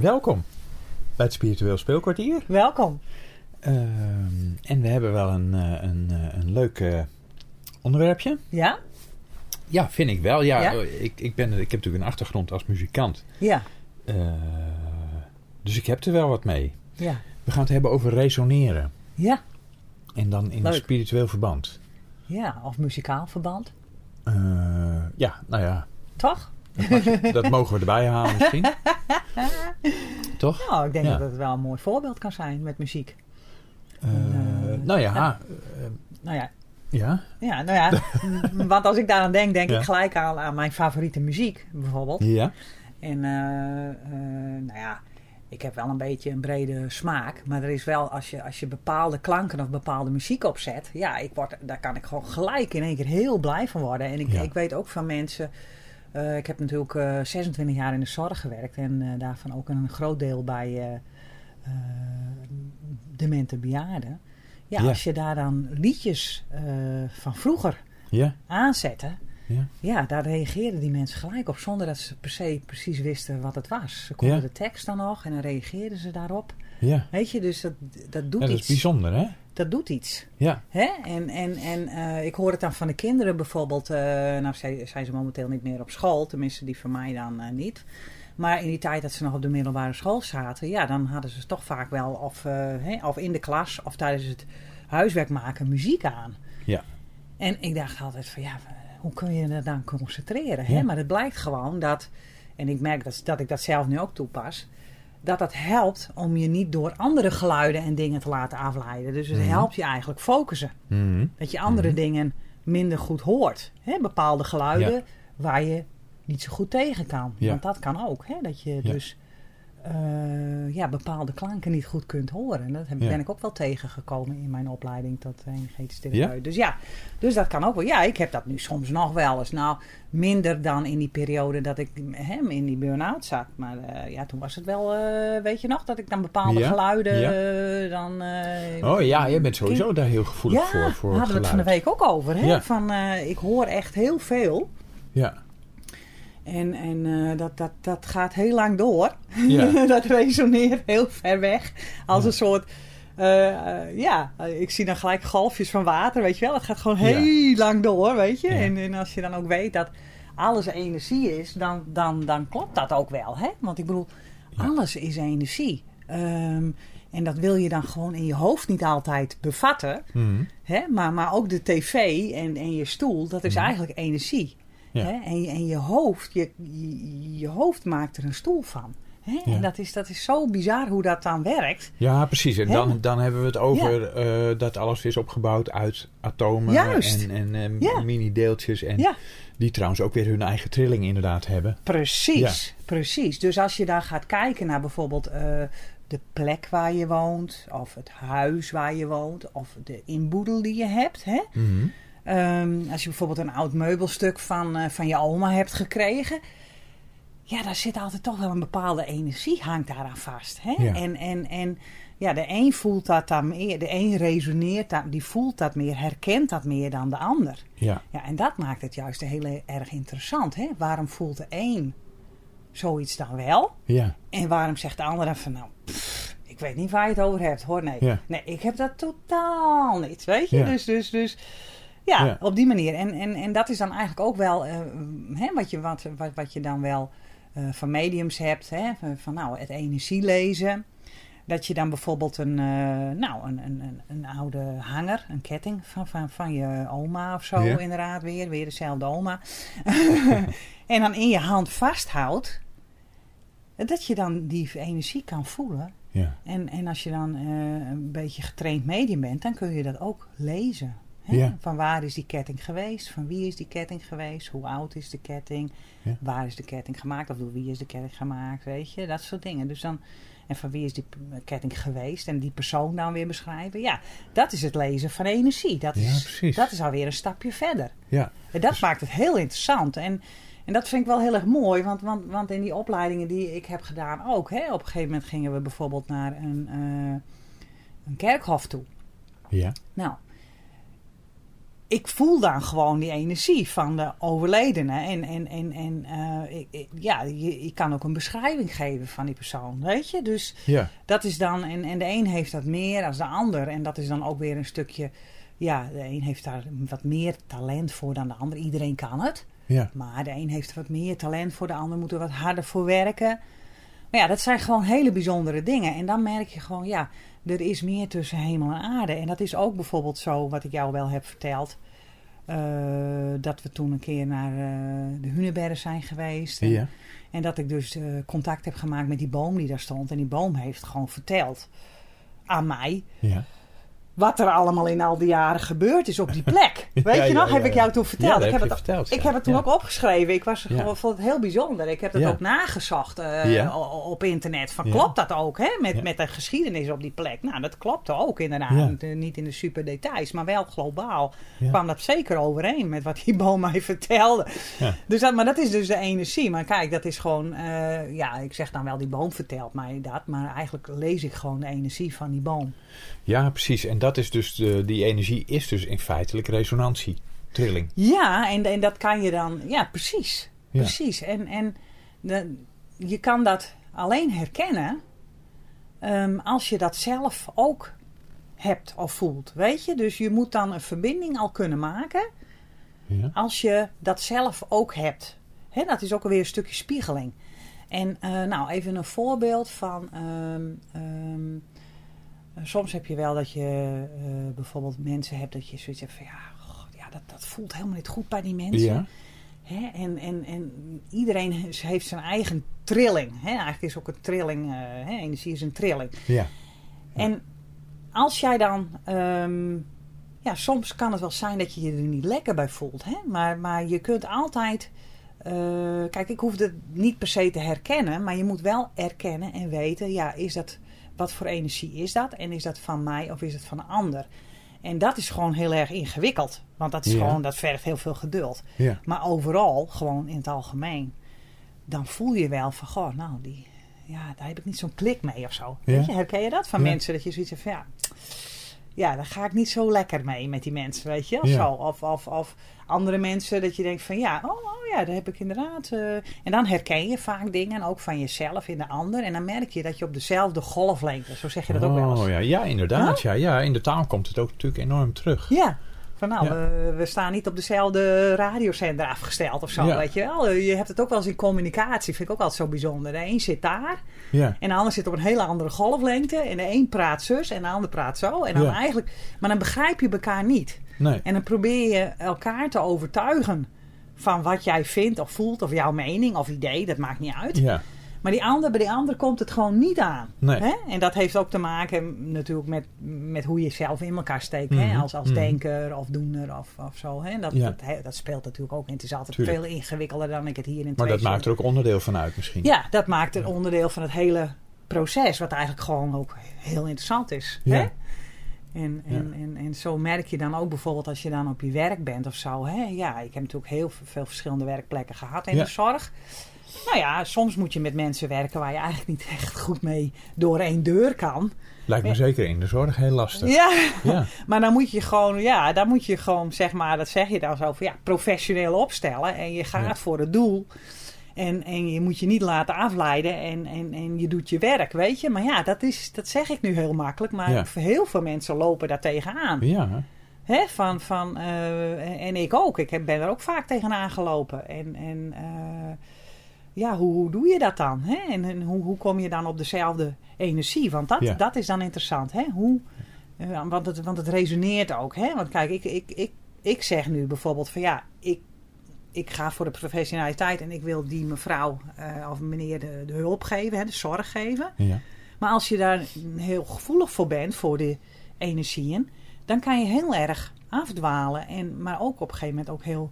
Welkom bij het Spiritueel Speelkwartier. Welkom. Ehm, en we hebben wel een, eh, een, eh, een leuk eh, onderwerpje. Ja? Ja, vind ik wel. Ja, Ja? Ik, ik, ben, ik heb natuurlijk een achtergrond als muzikant. Ja. Dus ik heb er wel wat mee. Ja. We gaan het hebben over resoneren. Ja. En dan in een spiritueel verband. Ja. Of muzikaal verband. Ja, nou ja, Toch? dat mogen we erbij halen misschien. Toch? Nou, ik denk Ja. dat het wel een mooi voorbeeld kan zijn met muziek. Eh, eh, nou ja, ja. eh, Nou ja. ja. Ja, nou ja. want als ik daaraan denk, denk Ja. ik gelijk aan, aan mijn favoriete muziek, bijvoorbeeld. Ja. En nou ja, ik heb wel een beetje een brede smaak. Maar er is wel, als je, als je bepaalde klanken of bepaalde muziek opzet. Ja, ik word, daar kan ik gewoon gelijk in één keer heel blij van worden. En ik, Ja. ik weet ook van mensen. Eh, ik heb natuurlijk eh, 26 jaar in de zorg gewerkt. En eh, daarvan ook een groot deel bij eh eh, demente bejaarden. Ja, Ja. als je daar dan liedjes eh, van vroeger Ja. aanzette. Ja. Ja, daar reageerden die mensen gelijk op zonder dat ze per se precies wisten wat het was. Ze konden de tekst dan nog en dan reageerden ze daarop. Ja. Weet je, dus dat, dat doet Ja, dat iets. is bijzonder, hè? Dat doet iets. Ja. Hè? En, en, en eh, ik hoor het dan van de kinderen bijvoorbeeld. eh, nou zijn, zijn ze momenteel niet meer op school, tenminste die van mij dan eh, niet. Maar in die tijd dat ze nog op de middelbare school zaten, ja, dan hadden ze toch vaak wel of, hè, of in de klas of tijdens het huiswerk maken muziek aan. Ja. En ik dacht altijd van ja, hoe kun je je dan concentreren? Hè? Maar het blijkt gewoon dat, en ik merk dat, dat ik dat zelf nu ook toepas, dat dat helpt om je niet door andere geluiden en dingen te laten afleiden. Dus het Mhm. helpt je eigenlijk focussen. Mhm. Dat je andere Mhm. dingen minder goed hoort. Hè? Bepaalde geluiden Ja. waar je niet zo goed tegen kan. Ja. Want dat kan ook. Hè? Dat je Ja. dus eh, ja, bepaalde klanken niet goed kunt horen. En dat heb, Ja. ben ik ook wel tegengekomen in mijn opleiding tot energetisch therapeut. Ja? Dus ja, dus dat kan ook wel. Ja, ik heb dat nu soms nog wel eens. Nou, minder dan in die periode dat ik hem in die burn-out zat. Maar eh, ja, toen was het wel, eh, weet je nog, dat ik dan bepaalde Ja. geluiden Ja. dan... Oh ja, je bent sowieso daar heel gevoelig voor. voor daar hadden we het van de week ook over. Hè? Ja. Van, ik hoor echt heel veel. Ja. En, en eh, dat, dat, dat gaat heel lang door. Ja. dat resoneert heel ver weg. Als Ja. een soort... eh, eh, ja, ik zie dan gelijk golfjes van water, weet je wel. Het gaat gewoon Ja. heel lang door, weet je. En, en als je dan ook weet dat alles energie is, dan, dan, dan klopt dat ook wel. Hè? Want ik bedoel, alles is energie. Ehm, en dat wil je dan gewoon in je hoofd niet altijd bevatten. Mhm. Hè? Maar, maar ook de tv en, en je stoel, dat is Mhm. eigenlijk energie. Ja. Hè? En, je- en je hoofd, je, je, je hoofd maakt er een stoel van. Hè? Ja. En dat is, dat is zo bizar hoe dat dan werkt. Ja, precies. En dan, dan hebben we het over eh, dat alles is opgebouwd uit atomen Juist. en, en eh, mini-deeltjes. En die trouwens ook weer hun eigen trilling inderdaad hebben. Precies, precies. Dus als je daar gaat kijken naar bijvoorbeeld eh, de plek waar je woont, of het huis waar je woont, of de inboedel die je hebt. Hè? Mhm. Ehm, als je bijvoorbeeld een oud meubelstuk van, eh, van je oma hebt gekregen. Ja, daar zit altijd toch wel een bepaalde energie hangt daaraan vast. Hè? Ja. En, en, en ja, de een voelt dat dan meer, de een resoneert dat, die voelt dat meer, herkent dat meer dan de ander. Ja. Ja, en dat maakt het juist heel erg interessant. Hè? Waarom voelt de een zoiets dan wel? Ja. En waarom zegt de ander dan van nou, pff, ik weet niet waar je het over hebt hoor. Nee, Ja. nee ik heb dat totaal niet. Weet je? Ja. Dus, dus, dus ja, Ja. op die manier. En, en, en dat is dan eigenlijk ook wel eh, hè, wat, je, wat, wat, wat je dan wel eh, van mediums hebt. Hè? Van, nou, het energie lezen. Dat je dan bijvoorbeeld een, eh, nou, een, een, een, oude hanger, een ketting van, van, van je oma of zo, Ja. inderdaad weer. Weer dezelfde oma. en dan in je hand vasthoudt. Dat je dan die energie kan voelen. Ja. En, en als je dan een beetje getraind medium bent, dan kun je dat ook lezen. Ja. Van waar is die ketting geweest? Van wie is die ketting geweest? Hoe oud is de ketting? Ja. Waar is de ketting gemaakt? Of door wie is de ketting gemaakt? Weet je, dat soort dingen. Dus dan, en van wie is die ketting geweest? En die persoon dan weer beschrijven. Ja, dat is het lezen van energie. Dat is, dat is alweer een stapje verder. Ja. En dat Dus- maakt het heel interessant. En, en dat vind ik wel heel erg mooi, want, want, want in die opleidingen die ik heb gedaan ook. Hè, op een gegeven moment gingen we bijvoorbeeld naar een, eh, een kerkhof toe. Ja. Nou, ik voel dan gewoon die energie van de overledene. En, en, en, en eh, ik- ja, je, je kan ook een beschrijving geven van die persoon, weet je. Dus Ja, dat is dan, en, en de een heeft dat meer dan de ander. En dat is dan ook weer een stukje, ja, de een heeft daar wat meer talent voor dan de ander. Iedereen kan het. ja, Maar de een heeft wat meer talent voor, de ander moet er wat harder voor werken. Maar ja, dat zijn gewoon hele bijzondere dingen. En dan merk je gewoon, ja, er is meer tussen hemel en aarde. En dat is ook bijvoorbeeld zo, wat ik jou wel heb verteld. eh, dat we toen een keer naar eh, de Hunebedden zijn geweest. En, ja. en dat ik dus eh, contact heb gemaakt met die boom die daar stond. En die boom heeft gewoon verteld aan mij ja. wat er allemaal in al die jaren gebeurd is op die plek. Weet Ja, je nog? ja, heb ik jou toen verteld. Dat ik heb het, verteld, ik heb het toen ook opgeschreven. Ik was gewoon, vond het heel bijzonder. Ik heb het Ja. ook nagezocht eh, op internet. Van. Klopt dat ook? Hè? Met, met de geschiedenis op die plek. Nou, dat klopte ook inderdaad. Niet, eh, Niet in de super details, maar wel globaal. Kwam dat zeker overeen met wat die boom mij vertelde. Dus dat, maar dat is dus de energie. Maar kijk, dat is gewoon... eh, ja, ik zeg dan wel die boom vertelt mij dat. Maar eigenlijk lees ik gewoon de energie van die boom. Ja, precies. En dat is dus de, die energie is dus in feitelijk resonantie, trilling. Ja, en, en dat kan je dan... Ja, precies. Ja. Precies. En, en de- je kan dat alleen herkennen... ehm, als je dat zelf ook hebt of voelt. Weet je? Dus je moet dan een verbinding al kunnen maken... Ja. als je dat zelf ook hebt. Hè, dat is ook alweer een stukje spiegeling. En eh, nou, even een voorbeeld van... ehm, ehm, eh, soms heb je wel dat je eh, bijvoorbeeld mensen hebt dat je zoiets hebt van... Ja, ja dat, dat voelt helemaal niet goed bij die mensen. Ja. Hè? En, en, en iedereen heeft zijn eigen trilling. Hè? Eigenlijk is ook een trilling... eh, hè? Energie is een trilling. Ja. En als jij dan. ehm, ja, soms kan het wel zijn dat je je er niet lekker bij voelt. Hè? Maar, maar je kunt altijd. eh, kijk, ik hoef het niet per se te herkennen. Maar je moet wel erkennen en weten. Ja, is dat. Wat voor energie is dat? En is dat van mij of is het van een ander? En dat is gewoon heel erg ingewikkeld. Want dat is Ja. gewoon, dat vergt heel veel geduld. Ja. Maar overal, gewoon in het algemeen, dan voel je wel van, goh, nou, die, ja, daar heb ik niet zo'n klik mee of zo. Ja. Weet je, herken je dat van mensen? Dat je zoiets hebt van, ja, ja, daar ga ik niet zo lekker mee met die mensen, weet je? Of, Ja. Of, of, of andere mensen dat je denkt van, ja, oh, oh ja, daar heb ik inderdaad. eh. En dan herken je vaak dingen, ook van jezelf in de ander. En dan merk je dat je op dezelfde golflengte, zo zeg je dat ook wel eens. Oh ja, ja inderdaad. Ja. Ja, in de taal komt het ook natuurlijk enorm terug. Ja. Van nou, Ja. we, we staan niet op dezelfde radiozender afgesteld of zo, Ja. weet je wel. Je hebt het ook wel eens in communicatie, vind ik ook altijd zo bijzonder. De een zit daar Ja. en de ander zit op een hele andere golflengte. En de een praat zus en de ander praat zo. En dan eigenlijk, maar dan begrijp je elkaar niet. Nee. En dan probeer je elkaar te overtuigen van wat jij vindt of voelt of jouw mening of idee, dat maakt niet uit. Ja. Maar die ander, bij die ander komt het gewoon niet aan. Nee. Hè? En dat heeft ook te maken natuurlijk met, met hoe je zelf in elkaar steekt. hè? Mhm, Als, als mhm. denker of doener of, of zo. Hè? Dat, Ja. dat, dat speelt natuurlijk ook. Het is altijd Tuurlijk. veel ingewikkelder dan ik het hier in Maar dat maakt er ook onderdeel van uit misschien. Ja, dat maakt een onderdeel van het hele proces. Wat eigenlijk gewoon ook heel interessant is. Ja. Hè? En, en, en, en zo merk je dan ook bijvoorbeeld als je dan op je werk bent of zo. Hè? Ja, ik heb natuurlijk heel veel verschillende werkplekken gehad in de zorg. Nou ja, soms moet je met mensen werken waar je eigenlijk niet echt goed mee door één deur kan. Lijkt me zeker in de zorg heel lastig. Ja, Ja. maar dan moet je gewoon, ja, dan moet je gewoon, zeg maar, dat zeg je dan zo van ja, professioneel opstellen. En je gaat Ja. voor het doel. En, en je moet je niet laten afleiden en, en, en je doet je werk, weet je. Maar ja, dat, is, dat zeg ik nu heel makkelijk. Maar Ja. heel veel mensen lopen daar tegenaan. Ja. Hè, van, van, eh, en ik ook. Ik heb, ben er ook vaak tegenaan gelopen. En, en eh, ja, hoe, hoe doe je dat dan? Hè? En, en hoe, hoe kom je dan op dezelfde energie? Want dat, Ja. dat is dan interessant. Hè? Hoe, eh, want, het, want het resoneert ook. Hè? Want kijk, ik, ik, ik, ik zeg nu bijvoorbeeld van ja, ik, ik ga voor de professionaliteit en ik wil die mevrouw eh, of meneer de, de hulp geven, hè, de zorg geven. Ja. Maar als je daar heel gevoelig voor bent, voor de energieën, dan kan je heel erg afdwalen. En, maar ook op een gegeven moment ook heel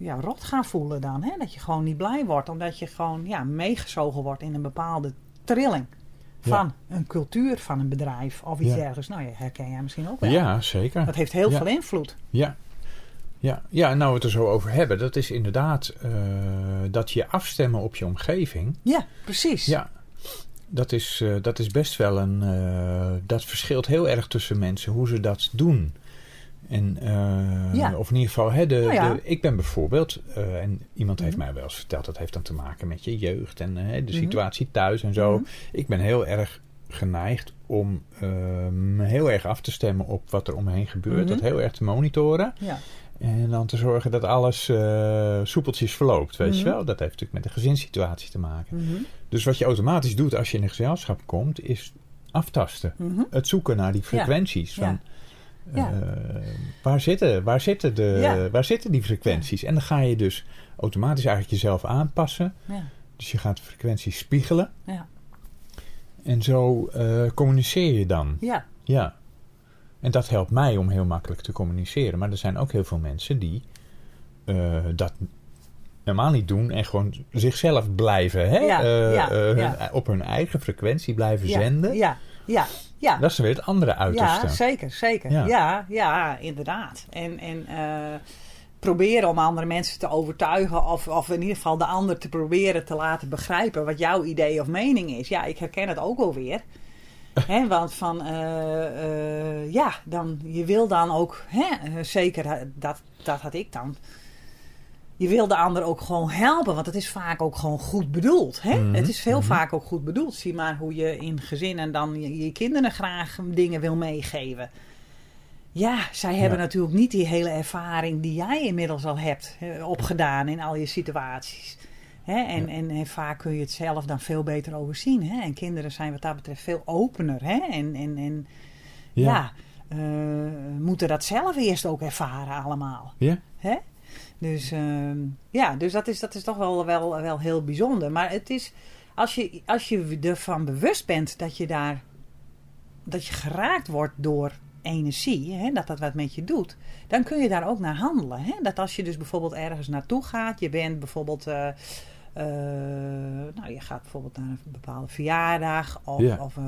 ja, rot gaan voelen dan. Hè? Dat je gewoon niet blij wordt, omdat je gewoon ja, meegezogen wordt in een bepaalde trilling. Ja. Van een cultuur van een bedrijf of iets Ja. dergelijks. Nou, herken jij misschien ook wel. Ja, zeker. Dat heeft heel veel invloed. Ja. Ja. ja, nou we het er zo over hebben, dat is inderdaad eh, dat je afstemmen op je omgeving. Ja, precies. Ja, dat is, eh, dat is best wel een. eh, dat verschilt heel erg tussen mensen hoe ze dat doen. En, eh, Ja. Of in ieder geval, hè, de, Nou ja. de, ik ben bijvoorbeeld, eh, en iemand heeft Mhm. mij wel eens verteld, dat heeft dan te maken met je jeugd en eh, de Mhm. situatie thuis en zo. Mhm. Ik ben heel erg geneigd om eh, me heel erg af te stemmen op wat er om me heen gebeurt. Dat heel erg te monitoren. Ja. En dan te zorgen dat alles soepeltjes verloopt, weet je wel. Dat heeft natuurlijk met de gezinssituatie te maken. Dus wat je automatisch doet als je in een gezelschap komt, is aftasten. Het zoeken naar die frequenties. Ja. Van, Ja. eh, waar, zitten, waar, zitten de, Ja. waar zitten die frequenties? En dan ga je dus automatisch eigenlijk jezelf aanpassen. Ja. Dus je gaat de frequenties spiegelen. Ja. En zo eh, communiceer je dan. Ja. Ja. En dat helpt mij om heel makkelijk te communiceren. Maar er zijn ook heel veel mensen die eh, dat helemaal niet doen en gewoon zichzelf blijven. Hè? Ja, ja, ja. hun- op hun eigen frequentie blijven zenden. Ja. Ja. Ja. Dat is weer het andere uiterste. Ja, zeker, zeker. Ja. Ja, ja, inderdaad. En, en eh, proberen om andere mensen te overtuigen, of, of in ieder geval de ander te proberen te laten begrijpen wat jouw idee of mening is. Ja, ik herken het ook wel weer. Hè, want van, eh, eh, ja, dan, je wil dan ook, hè, zeker, dat, dat had ik dan. Je wil de ander ook gewoon helpen, want het is vaak ook gewoon goed bedoeld. Hè? Mhm, Het is veel mhm. vaak ook goed bedoeld. Zie maar hoe je in gezinnen dan je, je kinderen graag dingen wil meegeven. Ja, zij hebben Ja. natuurlijk niet die hele ervaring die jij inmiddels al hebt hè, opgedaan in al je situaties. Hè? En, Ja. en, en vaak kun je het zelf dan veel beter overzien. Hè? En kinderen zijn wat dat betreft veel opener. Hè? En, en, en ja, eh, moeten dat zelf eerst ook ervaren allemaal. Ja? Hè? Dus ehm, ja, dus dat is, dat is toch wel, wel, wel heel bijzonder. Maar het is, als je, als je ervan bewust bent dat je daar, dat je geraakt wordt door energie, hè, dat dat wat met je doet, dan kun je daar ook naar handelen. Hè? Dat als je dus bijvoorbeeld ergens naartoe gaat, je bent bijvoorbeeld, eh, eh, nou je gaat bijvoorbeeld naar een bepaalde verjaardag of, Ja. of, eh,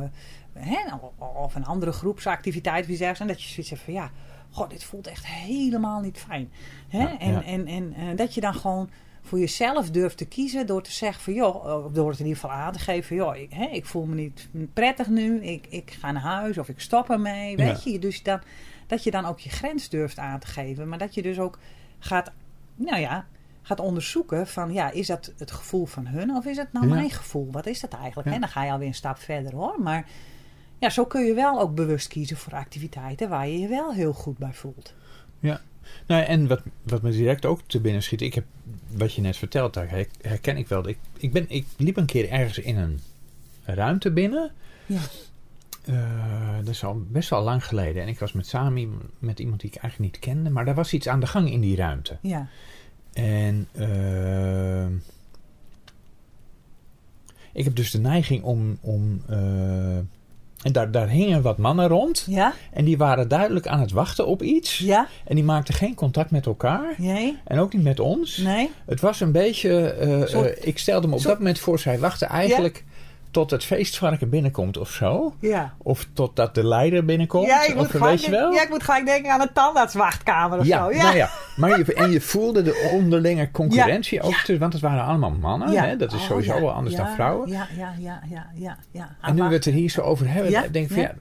hè, of, of een andere groepsactiviteit, wie zegt, en dat je zoiets hebt van ja, god, dit voelt echt helemaal niet fijn. Hè? Ja, en ja. En, en dat je dan gewoon voor jezelf durft te kiezen door te zeggen van joh, door het in ieder geval aan te geven van joh, ik, hè, ik voel me niet prettig nu, ik, ik ga naar huis of ik stop ermee, weet je. Dus dan, dat je dan ook je grens durft aan te geven, maar dat je dus ook gaat, nou ja, gaat onderzoeken van ja, is dat het gevoel van hun of is het nou Ja. mijn gevoel? Wat is dat eigenlijk? Ja. En dan ga je alweer een stap verder hoor, maar ja, zo kun je wel ook bewust kiezen voor activiteiten waar je je wel heel goed bij voelt. Nou, en wat, wat me direct ook te binnen schiet, ik heb wat je net vertelt, daar her- herken ik wel. Ik, ik, ben, ik liep een keer ergens in een ruimte binnen. Ja. Eh, dat is al best wel lang geleden. En ik was met Sami, met iemand die ik eigenlijk niet kende. Maar daar was iets aan de gang in die ruimte. Ja, En eh, ik heb dus de neiging om. om eh, en daar, daar hingen wat mannen rond. ja, En die waren duidelijk aan het wachten op iets. ja, En die maakten geen contact met elkaar. nee, En ook niet met ons. nee. Het was een beetje. eh, Soort- eh, ik stelde me op soort- dat moment voor. Zij wachten eigenlijk tot het feestvarken binnenkomt of zo. Ja. Of totdat de leider binnenkomt. Ja, ik moet, of gelijk, weet je wel. ja, ik moet gelijk denken aan een tandartswachtkamer of ja, zo. Ja. Nou ja, maar je, en je voelde de onderlinge concurrentie Ja, ook. ja. tussen- Want het waren allemaal mannen. Ja. Hè? Dat is Oh, sowieso wel anders dan vrouwen. Ja, ja, ja, ja, ja, ja. en nu we het er hier zo over hebben, denk ik van ja.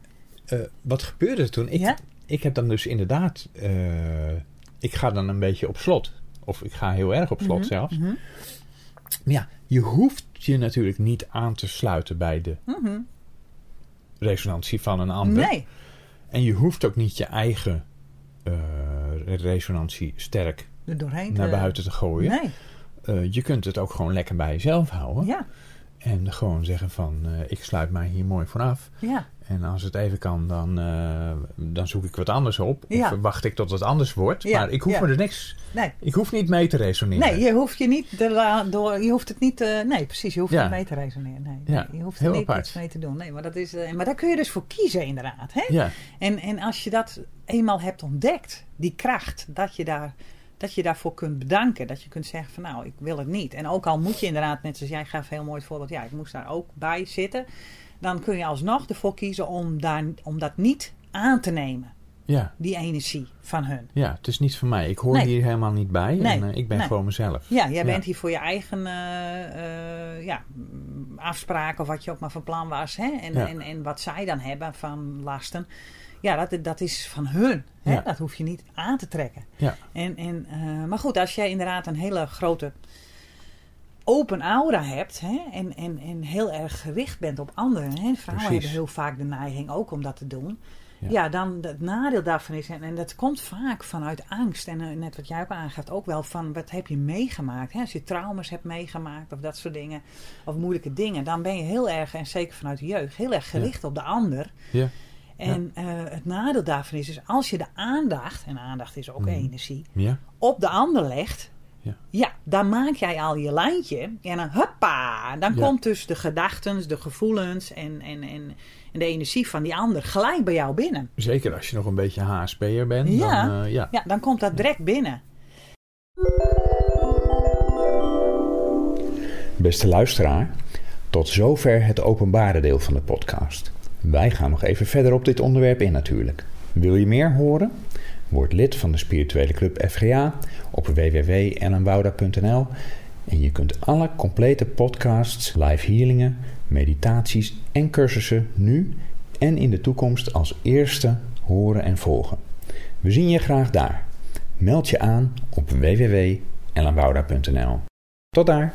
eh, wat gebeurde er toen? Ik, ik heb dan dus inderdaad, eh, ik ga dan een beetje op slot. Of ik ga heel erg op slot Mhm, zelfs. mhm, Maar ja, je hoeft je natuurlijk niet aan te sluiten bij de mhm. resonantie van een ander. Nee, En je hoeft ook niet je eigen resonantie sterk er doorheen. naar te- buiten te gooien. Nee, Eh, je kunt het ook gewoon lekker bij jezelf houden. ja, En gewoon zeggen van, eh, ik sluit mij hier mooi vanaf. ja, En als het even kan, dan, eh, dan zoek ik wat anders op. Ja. Of wacht ik tot het anders wordt. Ja, Maar ik hoef me er niks... nee. Ik hoef niet mee te resoneren. Nee, je hoeft je niet de door, je hoeft het niet, eh, nee, precies, je hoeft niet mee te resoneren. Nee, je hoeft heel er iets mee te doen. Nee, maar dat is, maar daar kun je dus voor kiezen inderdaad. Hè? Ja, En, en als je dat eenmaal hebt ontdekt, die kracht, dat je, daar, dat je daarvoor kunt bedanken. Dat je kunt zeggen van nou, ik wil het niet. En ook al moet je inderdaad, net zoals jij gaf heel mooi het voorbeeld, ja, ik moest daar ook bij zitten. Dan kun je alsnog ervoor kiezen om, daar, om dat niet aan te nemen. Ja, die energie van hun. ja, het is niet van mij. Ik hoor Nee. hier helemaal niet bij. Nee, En eh, ik ben nee. gewoon mezelf. Ja, jij Ja. bent hier voor je eigen eh, eh, ja, mm, afspraken, of wat je ook maar van plan was. Hè? En, Ja. en, en wat zij dan hebben van lasten. Ja, dat, dat is van hun. Hè? Ja. Dat hoef je niet aan te trekken. Ja. En, en, maar goed, als jij inderdaad een hele grote open aura hebt hè, en, en, en heel erg gericht bent op anderen. Hè, vrouwen Precies. hebben heel vaak de neiging ook om dat te doen. Ja. Ja, dan het nadeel daarvan is, en, en dat komt vaak vanuit angst. En eh, net wat jij ook aangeeft, ook wel van wat heb je meegemaakt. Hè? Als je trauma's hebt meegemaakt of dat soort dingen, of moeilijke dingen, dan ben je heel erg, en zeker vanuit de jeugd, heel erg gericht op de ander. Ja. En eh, het nadeel daarvan is, is als je de aandacht, en aandacht is ook Mhm. energie, Ja. op de ander legt, Ja. ja, dan maak jij al je lijntje. En dan hoppa, dan komt dus de gedachten, de gevoelens en, en, en, en de energie van die ander gelijk bij jou binnen. Zeker als je nog een beetje HSP'er bent. Ja. Dan, eh, ja. Ja, dan komt dat direct binnen. Beste luisteraar, tot zover het openbare deel van de podcast. Wij gaan nog even verder op dit onderwerp in natuurlijk. Wil je meer horen? Word lid van de spirituele club FGA op www.ellenwouda.nl en je kunt alle complete podcasts, live healingen, meditaties en cursussen nu en in de toekomst als eerste horen en volgen. We zien je graag daar. Meld je aan op www.ellenwouda.nl. Tot daar!